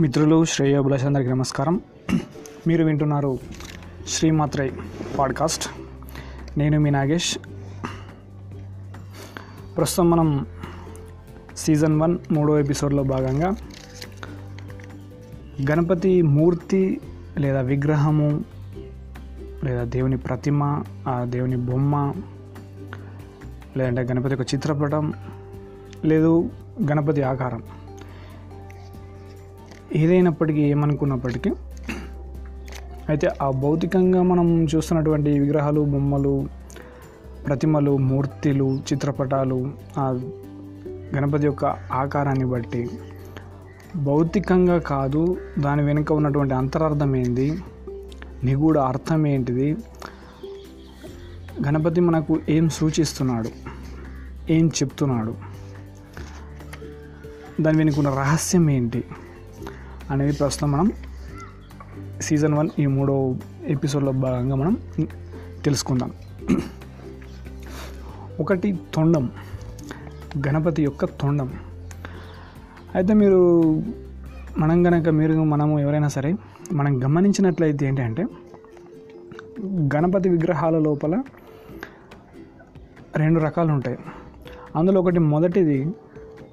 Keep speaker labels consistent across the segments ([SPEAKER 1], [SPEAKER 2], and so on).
[SPEAKER 1] మిత్రులు శ్రేయోభిలాషులందరికీ నమస్కారం. మీరు వింటున్నారు శ్రీమాత్రై పాడ్కాస్ట్. నేను మీ నాగేష్. ప్రస్తుతం మనం సీజన్ వన్ మూడో ఎపిసోడ్లో భాగంగా గణపతి మూర్తి లేదా విగ్రహము లేదా దేవుని ప్రతిమ ఆ దేవుని బొమ్మ లేదంటే గణపతి యొక్క చిత్రపటం లేదు గణపతి ఆకారం. ఏదైనప్పటికీ ఏమనుకున్నప్పటికీ అయితే ఆ భౌతికంగా మనం చూస్తున్నటువంటి విగ్రహాలు బొమ్మలు ప్రతిమలు మూర్తులు చిత్రపటాలు ఆ గణపతి యొక్క ఆకారాన్ని బట్టి భౌతికంగా కాదు దాని వెనుక ఉన్నటువంటి అంతరార్థం ఏంది నిగూఢ అర్థం ఏంటిది గణపతి మనకు ఏం సూచిస్తున్నాడు ఏం చెప్తున్నాడు దాని వెనుకున్న రహస్యం ఏంటి అనేది ప్రస్తుతం మనం సీజన్ వన్ ఈ మూడో ఎపిసోడ్లో భాగంగా మనం తెలుసుకుందాం. ఒకటి తొండం గణపతి యొక్క తొండం. అయితే మీరు మనం గనక మీరు మనము ఎవరైనా సరే మనం గమనించినట్లయితే ఏంటంటే గణపతి విగ్రహాల లోపల రెండు రకాలు ఉంటాయి. అందులో ఒకటి మొదటిది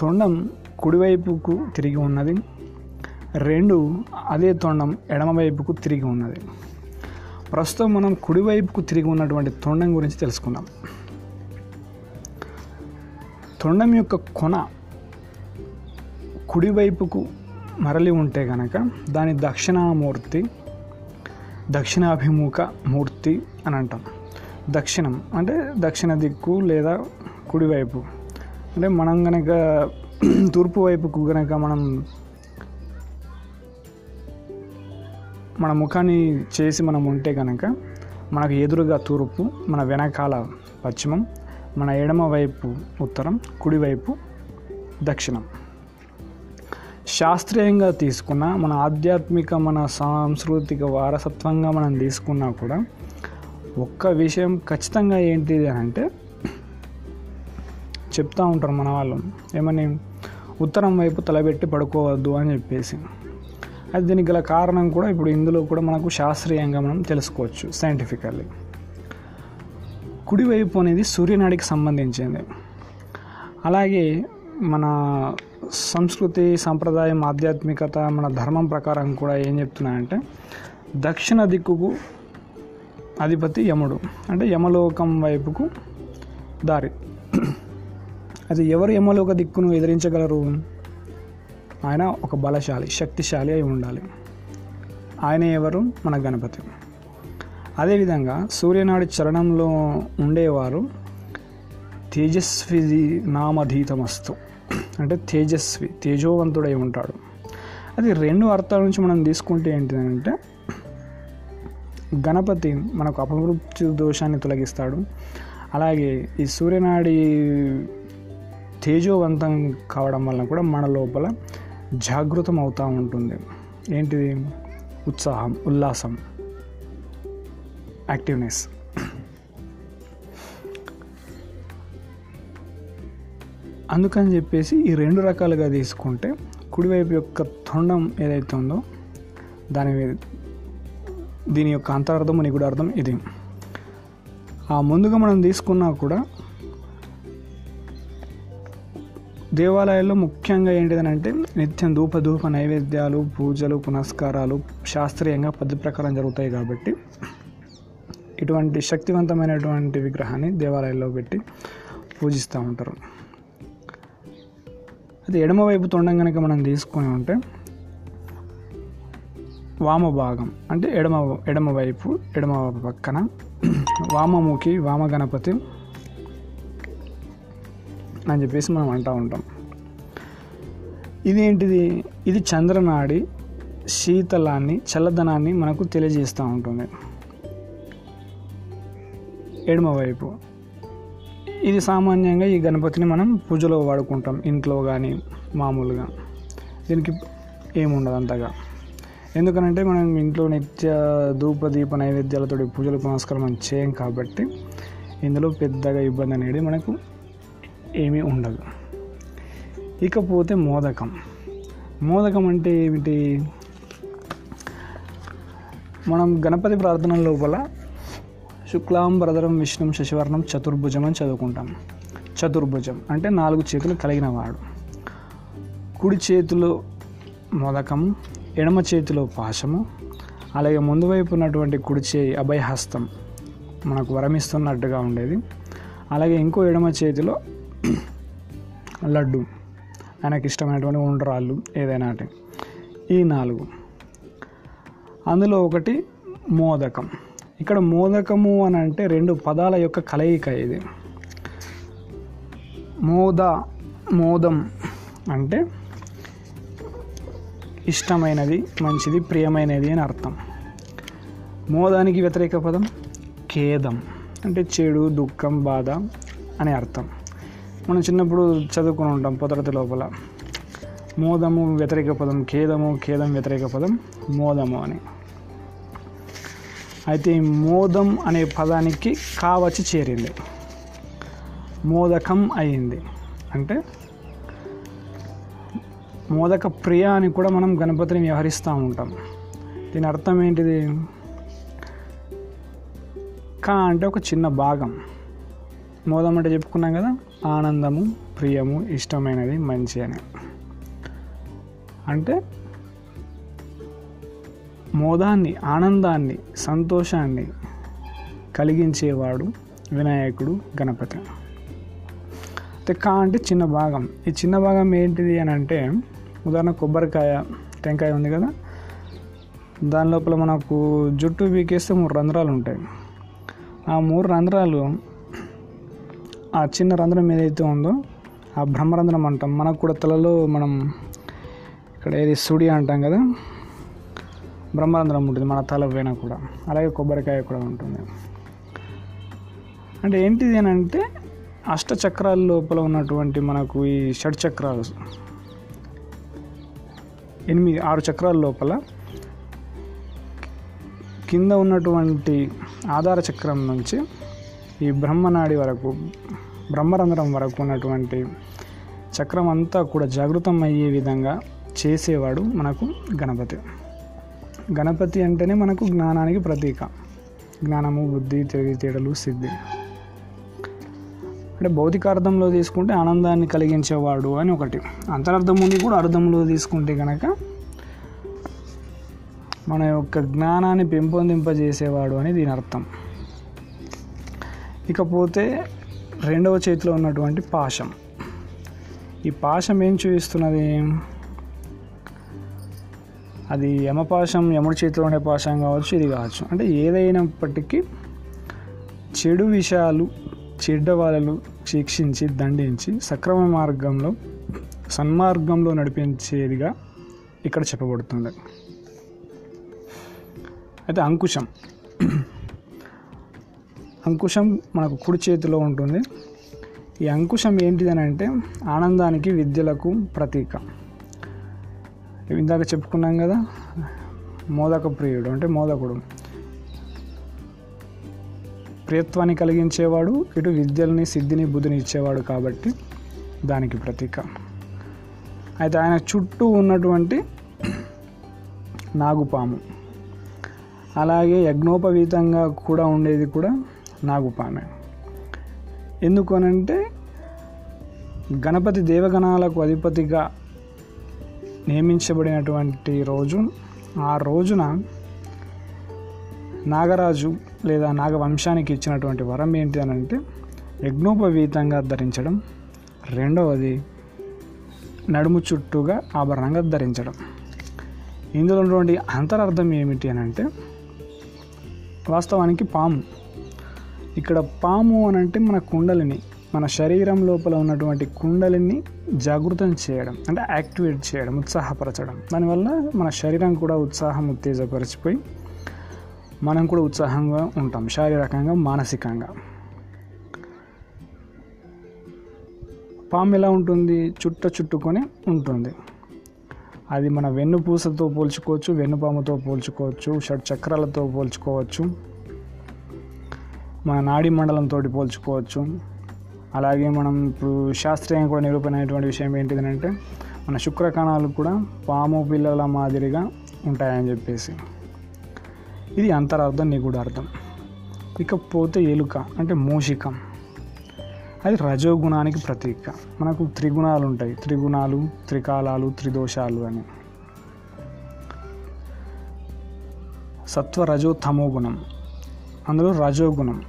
[SPEAKER 1] తొండం కుడివైపుకు తిరిగి ఉన్నది రెండు అదే తొండం ఎడమవైపుకు తిరిగి ఉన్నది. ప్రస్తుతం మనం కుడివైపుకు తిరిగి ఉన్నటువంటి తొండం గురించి తెలుసుకుందాం. తొండం యొక్క కొన కుడివైపుకు మరలి ఉంటే కనుక దాని దక్షిణామూర్తి దక్షిణాభిముఖ మూర్తి అని అంటాం. దక్షిణం అంటే దక్షిణ దిక్కు లేదా కుడివైపు అంటే మనం కనుక తూర్పు వైపుకు కనుక మనం మన ముఖాన్ని చేసి మనం ఉంటే కనుక మనకు ఎదురుగా తూర్పు మన వెనకాల పశ్చిమం మన ఎడమ వైపు ఉత్తరం కుడివైపు దక్షిణం. శాస్త్రీయంగా తీసుకున్న మన ఆధ్యాత్మిక మన సాంస్కృతిక వారసత్వంగా మనం తీసుకున్నా కూడా ఒక్క విషయం ఖచ్చితంగా ఏంటిది అని అంటే చెప్తూ ఉంటారు మన వాళ్ళు. ఏమని? ఉత్తరం వైపు తలబెట్టి పడుకోవద్దు అని చెప్పేసి. అది దీనికి గల కారణం కూడా ఇప్పుడు ఇందులో కూడా మనకు శాస్త్రీయంగా మనం తెలుసుకోవచ్చు సైంటిఫికల్లీ కుడివైపు అనేది సూర్యనాడికి సంబంధించింది. అలాగే మన సంస్కృతి సంప్రదాయం ఆధ్యాత్మికత మన ధర్మం ప్రకారం కూడా ఏం చెప్తున్నాయంటే దక్షిణ దిక్కుకు అధిపతి యముడు. అంటే యమలోకం వైపుకు దారి. అది ఎవరు యమలోక దిక్కును ఎదిరించగలరు? ఆయన ఒక బలశాలి శక్తిశాలి అయి ఉండాలి. ఆయన ఎవరు? మన గణపతి. అదేవిధంగా సూర్యనాడి చరణంలో ఉండేవారు తేజస్వి నామధీతమస్తు. అంటే తేజస్వి తేజోవంతుడై ఉంటాడు. అది రెండు అర్థాల నుంచి మనం తీసుకుంటే ఏంటిదంటే గణపతి మనకు అపమృత్యు దోషాన్ని తొలగిస్తాడు. అలాగే ఈ సూర్యనాడి తేజోవంతం కావడం వలన కూడా మన లోపల జాగృతం అవుతూ ఉంటుంది ఏంటిది? ఉత్సాహం ఉల్లాసం యాక్టివ్నెస్ అందుకని చెప్పేసి ఈ రెండు రకాలుగా తీసుకుంటే కుడివైపు యొక్క తొండం ఏదైతే ఉందో దాని దీని యొక్క అంతరార్థం నిగుడార్థం ఇది. ఆ ముందుగా మనం తీసుకున్నా కూడా దేవాలయాల్లో ముఖ్యంగా ఏంటిదనంటే నిత్యం ధూప ధూప నైవేద్యాలు పూజలు పునస్కారాలు శాస్త్రీయంగా పద్ధతి ప్రకారం జరుగుతాయి కాబట్టి ఇటువంటి శక్తివంతమైనటువంటి విగ్రహాన్ని దేవాలయాల్లో పెట్టి పూజిస్తూ ఉంటారు. అది ఎడమవైపు తొండం కనుక మనం తీసుకొని ఉంటే వామ భాగం అంటే ఎడమ ఎడమవైపు ఎడమ పక్కన వామముఖి వామ గణపతి అని చెప్పేసి మనం అంటూ ఉంటాం. ఇదేంటిది? ఇది చంద్రనాడి శీతలాన్ని చల్లదనాన్ని మనకు తెలియజేస్తూ ఉంటుంది. ఎడమవైపు ఇది సామాన్యంగా ఈ గణపతిని మనం పూజలో వాడుకుంటాం ఇంట్లో కానీ మామూలుగా. దీనికి ఏముండదు అంతగా. ఎందుకనంటే మనం ఇంట్లో నిత్య ధూప దీప నైవేద్యాలతో పూజలు పునస్కారం చేయం కాబట్టి ఇందులో పెద్దగా ఇబ్బంది అనేది మనకు ఏమీ ఉండదు. ఇకపోతే మోదకం. మోదకం అంటే ఏమిటి? మనం గణపతి ప్రార్థన లోపల శుక్లాం భరదరం విష్ణుం శశివర్ణం చతుర్భుజం అని చదువుకుంటాం. చతుర్భుజం అంటే నాలుగు చేతులు కలిగిన వాడు. కుడి చేతిలో మోదకం ఎడమ చేతిలో పాశము అలాగే ముందు వైపు ఉన్నటువంటి కుడి చేయి అభయహస్తం మనకు వరమిస్తున్నట్టుగా ఉండేది. అలాగే ఇంకో ఎడమ చేతిలో లడ్డు. ఆయనకి ఇష్టమైనటువంటి ఉండరాళ్ళు ఏదైనా అంటే. ఈ నాలుగు. అందులో ఒకటి మోదకం. ఇక్కడ మోదకము అని అంటే రెండు పదాల యొక్క కలయిక ఇది. మోద మోదం అంటే ఇష్టమైనది మంచిది ప్రియమైనది అని అర్థం. మోదానికి వ్యతిరేక పదం ఖేదం అంటే చెడు దుఃఖం బాధ అని అర్థం. మనం చిన్నప్పుడు చదువుకుని ఉంటాం పొదరతి లోపల. మోదము వ్యతిరేక పదం ఖేదము ఖేదం వ్యతిరేక పదం మోదము అని. అయితే మోదం అనే పదానికి కావచ్చి చేరింది. మోదకం అయింది. అంటే మోదక ప్రియ అని కూడా మనం గణపతిని వ్యవహరిస్తూ ఉంటాం. దీని అర్థం ఏంటిది? కా అంటే ఒక చిన్న భాగం. మోదం అంటే చెప్పుకున్నాం కదా? ఆనందము ప్రియము ఇష్టమైనది మంచి అని అంటే మోదాన్ని ఆనందాన్ని సంతోషాన్ని కలిగించేవాడు వినాయకుడు గణపతి. అయితే కా అంటే చిన్న భాగం. ఈ చిన్న భాగం ఏంటిది అని అంటే ఉదాహరణ కొబ్బరికాయ టెంకాయ ఉంది కదా? దాని లోపల మనకు జుట్టు పీకేస్తే మూడు రంధ్రాలు ఉంటాయి. ఆ మూడు రంధ్రాలు ఆ చిన్న రంధ్రం ఏదైతే ఉందో ఆ బ్రహ్మరంధ్రం అంటాం. మనకు కూడా తలలో మనం ఇక్కడ ఏది సుడి అంటాం కదా బ్రహ్మరంధ్రం ఉంటుంది మన తల పైన కూడా. అలాగే కొబ్బరికాయ కూడా ఉంటుంది. అంటే ఏంటిది అని అంటే అష్టచక్రాల లోపల ఉన్నటువంటి మనకు ఈ షడ్ చక్రాలు ఎనిమిది ఆరు చక్రాల లోపల కింద ఉన్నటువంటి ఆధార చక్రం నుంచి ఈ బ్రహ్మనాడి వరకు బ్రహ్మరంధ్రం వరకు ఉన్నటువంటి చక్రం అంతా కూడా జాగృతం అయ్యే విధంగా చేసేవాడు మనకు గణపతి. గణపతి అంటేనే మనకు జ్ఞానానికి ప్రతీక. జ్ఞానము బుద్ధి తెలివితేటలు సిద్ధి. అంటే భౌతికార్థంలో తీసుకుంటే ఆనందాన్ని కలిగించేవాడు అని ఒకటి. అంతరార్థం ఉంది కూడా అర్థంలో తీసుకుంటే కనుక మన యొక్క జ్ఞానాన్ని పెంపొందింపజేసేవాడు అని దీని అర్థం. ఇకపోతే రెండవ చేతిలో ఉన్నటువంటి పాశం. ఈ పాశం ఏం చూపిస్తున్నది? అది యమపాశం యముడి చేతిలో ఉండే పాశం కావచ్చు ఇది కావచ్చు. అంటే ఏదైనప్పటికీ చెడు విషయాలు చెడ్డ వాళ్ళను శిక్షించి దండించి సక్రమ మార్గంలో సన్మార్గంలో నడిపించేదిగా ఇక్కడ చెప్పబడుతుంది. అయితే అంకుశం. అంకుశం మనకు కుడి చేతిలో ఉంటుంది. ఈ అంకుశం ఏంటిదని అంటే ఆనందానికి విద్యలకు ప్రతీక. ఇందాక చెప్పుకున్నాం కదా మోదక ప్రియుడు అంటే మోదకుడు. ప్రియత్వాన్ని కలిగించేవాడు ఇటు విద్యల్ని సిద్ధిని బుద్ధిని ఇచ్చేవాడు కాబట్టి దానికి ప్రతీక. అయితే ఆయన చుట్టూ ఉన్నటువంటి నాగుపాము. అలాగే యజ్ఞోపవీతంగా కూడా ఉండేది కూడా నాగుపామె ఎందుకు అనంటే గణపతి దేవగణాలకు అధిపతిగా నియమించబడినటువంటి రోజు ఆ రోజున నాగరాజు లేదా నాగవంశానికి ఇచ్చినటువంటి వరం ఏంటి అని అంటే యజ్ఞోపవీతంగా ధరించడం. రెండవది నడుము చుట్టూగా ఆభరణంగా ధరించడం. ఇందులో ఉన్నటువంటి అంతరార్థం ఏమిటి అని అంటే వాస్తవానికి పాము. ఇక్కడ పాము అని అంటే మన కుండలిని మన శరీరం లోపల ఉన్నటువంటి కుండలిని జాగృతం చేయడం అంటే యాక్టివేట్ చేయడం ఉత్సాహపరచడం. దానివల్ల మన శరీరం కూడా ఉత్సాహం ఉత్తేజపరిచిపోయి మనం కూడా ఉత్సాహంగా ఉంటాం శారీరకంగా మానసికంగా. పాము ఎలా ఉంటుంది? చుట్ట చుట్టుకొని ఉంటుంది. అది మన వెన్నుపూసతో పోల్చుకోవచ్చు వెన్నుపాముతో పోల్చుకోవచ్చు షడ్ చక్రాలతో పోల్చుకోవచ్చు. మన నాడీ మండలంతో పోల్చుకోవచ్చు. అలాగే మనం ఇప్పుడు శాస్త్రీయంగా కూడా నిరూపణమైనటువంటి విషయం ఏంటిది అంటే మన శుక్రకణాలు కూడా పాము పిల్లల మాదిరిగా ఉంటాయని చెప్పేసి. ఇది అంతరార్థం నిగూఢ అర్థం. ఇకపోతే ఎలుక అంటే మూషికం. అది రజోగుణానికి ప్రతీక. మనకు త్రిగుణాలు ఉంటాయి. త్రిగుణాలు త్రికాలాలు త్రిదోషాలు అని. సత్వ రజో తమో గుణం. అందులో రజోగుణం.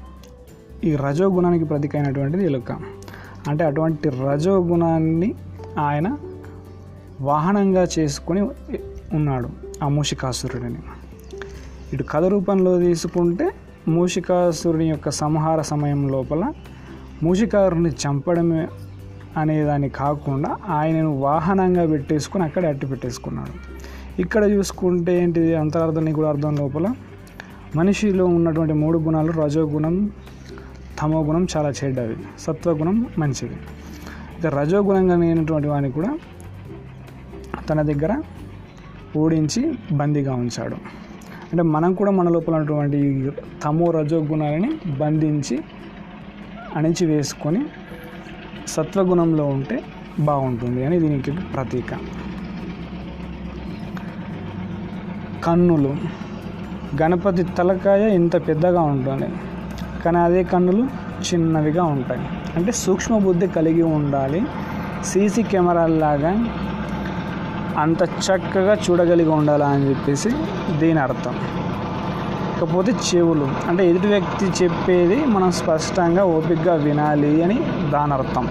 [SPEAKER 1] ఈ రజోగుణానికి ప్రతీక అయినటువంటిది ఎలుక అంటే అటువంటి రజోగుణాన్ని ఆయన వాహనంగా చేసుకొని ఉన్నాడు ఆ మూషికాసురుడిని. ఇటు కథ రూపంలో తీసుకుంటే మూషికాసురుని యొక్క సంహార సమయం లోపల మూషికారుని చంపడమే అనేదాన్ని కాకుండా ఆయనను వాహనంగా పెట్టేసుకొని అక్కడే అట్టి పెట్టేసుకున్నాడు. ఇక్కడ చూసుకుంటే ఏంటిది అంతరార్థం కూడా అర్థం లోపల? మనిషిలో ఉన్నటువంటి మూడు గుణాలు రజోగుణం తమో గుణం చాలా చెడ్డవి. సత్వగుణం మంచిది. ఇక రజోగుణంగా లేనటువంటి వాడిని కూడా తన దగ్గర ఓడించి బందీగా ఉంచాడు. అంటే మనం కూడా మన లోపల ఉన్నటువంటి తమో రజోగుణాలని బంధించి అణిచి వేసుకొని సత్వగుణంలో ఉంటే బాగుంటుంది అని దీనికి ప్రతీక. కన్నులు. గణపతి తలకాయ ఇంత పెద్దగా ఉంటుంది కానీ అదే కన్నులు చిన్నవిగా ఉంటాయి. అంటే సూక్ష్మ బుద్ధి కలిగి ఉండాలి. సీసీ కెమెరాల్లాగా అంత చక్కగా చూడగలిగి ఉండాలా అని చెప్పేసి దీని అర్థం. ఇకపోతే చెవులు. అంటే ఎదుటి వ్యక్తి చెప్పేది మనం స్పష్టంగా ఓపికగా వినాలి అని దాని అర్థం.